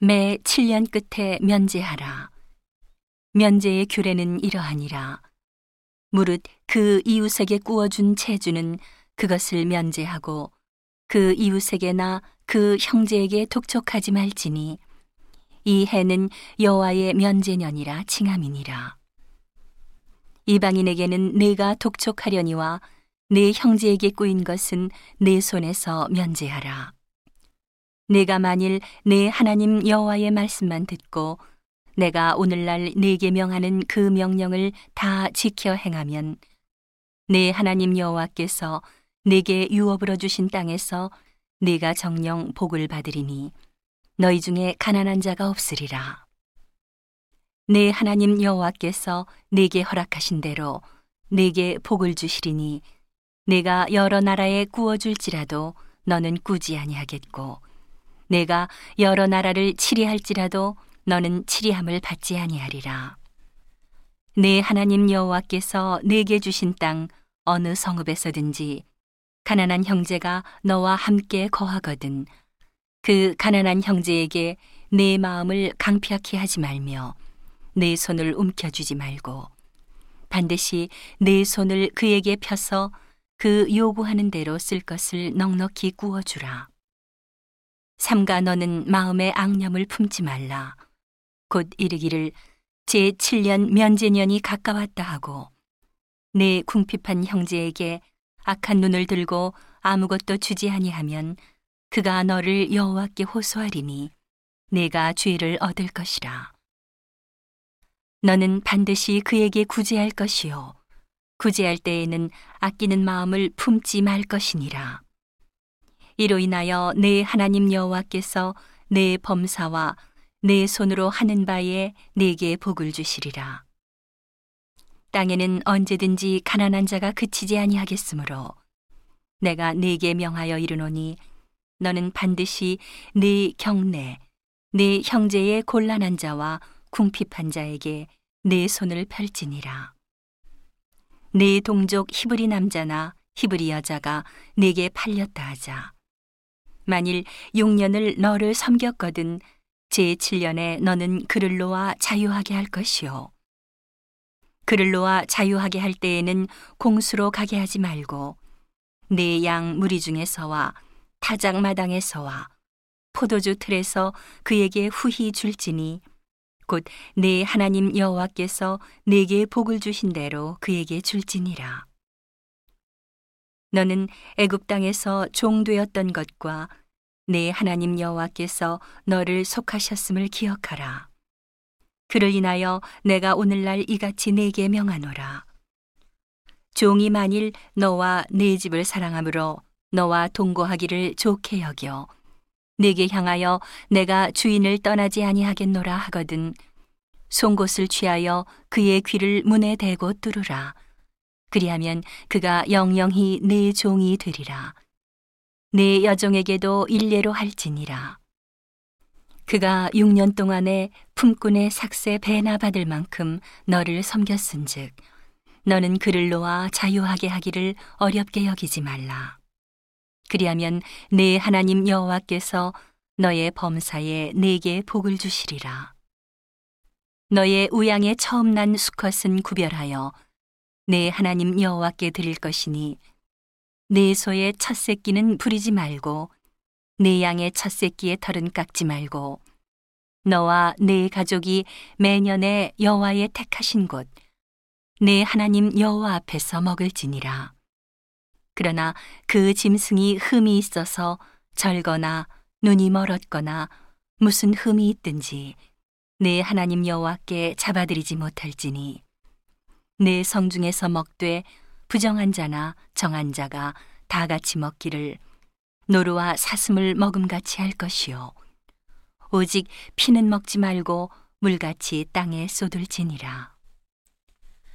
매 7년 끝에 면제하라. 면제의 규례는 이러하니라. 무릇 그 이웃에게 구워준 채주는 그것을 면제하고 그 이웃에게나 그 형제에게 독촉하지 말지니 이 해는 여호와의 면제년이라 칭함이니라. 이방인에게는 내가 독촉하려니와 내 형제에게 꾸인 것은 내 손에서 면제하라. 내가 만일 내 하나님 여호와의 말씀만 듣고 내가 오늘날 내게 명하는 그 명령을 다 지켜 행하면 내 하나님 여호와께서 내게 유업으로 주신 땅에서 네가 정령 복을 받으리니 너희 중에 가난한 자가 없으리라. 내 하나님 여호와께서 내게 허락하신 대로 내게 복을 주시리니 내가 여러 나라에 구워 줄지라도 너는 꾸지 아니하겠고 내가 여러 나라를 치리할지라도 너는 치리함을 받지 아니하리라. 내 하나님 여호와께서 내게 주신 땅 어느 성읍에서든지 가난한 형제가 너와 함께 거하거든 그 가난한 형제에게 내 마음을 강피하게 하지 말며 내 손을 움켜쥐지 말고 반드시 내 손을 그에게 펴서 그 요구하는 대로 쓸 것을 넉넉히 구워주라. 삼가 너는 마음의 악념을 품지 말라. 곧 이르기를 제 7년 면제년이 가까웠다 하고 내 궁핍한 형제에게 악한 눈을 들고 아무것도 주지 아니하면 그가 너를 여호와께 호소하리니 내가 죄를 얻을 것이라. 너는 반드시 그에게 구제할 것이요 구제할 때에는 아끼는 마음을 품지 말 것이니라. 이로 인하여 내 하나님 여호와께서 내 범사와 내 손으로 하는 바에 내게 복을 주시리라. 땅에는 언제든지 가난한 자가 그치지 아니하겠으므로 내가 네게 명하여 이르노니 너는 반드시 네 경내 네 형제의 곤란한 자와 궁핍한 자에게 내 손을 펼지니라. 네 동족 히브리 남자나 히브리 여자가 네게 팔렸다 하자. 만일 6년을 너를 섬겼거든 제 7년에 너는 그를 놓아 자유하게 할 것이요. 그를 놓아 자유하게 할 때에는 공수로 가게 하지 말고 내 양 무리 중에서와 타작 마당에서와 포도주 틀에서 그에게 후히 줄지니 곧 내 하나님 여호와께서 내게 복을 주신 대로 그에게 줄지니라. 너는 애굽 땅에서 종 되었던 것과 내 하나님 여호와께서 너를 속하셨음을 기억하라. 그를 인하여 내가 오늘날 이같이 내게 명하노라. 종이 만일 너와 내 집을 사랑함으로 너와 동거하기를 좋게 여겨 내게 향하여 내가 주인을 떠나지 아니하겠노라 하거든 송곳을 취하여 그의 귀를 문에 대고 뚫으라. 그리하면 그가 영영히 내 종이 되리라. 내 여종에게도 일례로 할지니라. 그가 6년 동안에 품꾼의 삭세 배나 받을 만큼 너를 섬겼은즉 너는 그를 놓아 자유하게 하기를 어렵게 여기지 말라. 그리하면 내 하나님 여호와께서 너의 범사에 내게 복을 주시리라. 너의 우양에 처음 난 수컷은 구별하여 내 하나님 여호와께 드릴 것이니 내 소의 첫 새끼는 부리지 말고 내 양의 첫 새끼의 털은 깎지 말고 너와 내 가족이 매년에 여호와의 택하신 곳 내 하나님 여호와 앞에서 먹을지니라. 그러나 그 짐승이 흠이 있어서 절거나 눈이 멀었거나 무슨 흠이 있든지 내 하나님 여호와께 잡아들이지 못할지니 내 성중에서 먹되 부정한 자나 정한 자가 다 같이 먹기를 노루와 사슴을 먹음같이 할 것이요. 오직 피는 먹지 말고 물같이 땅에 쏟을지니라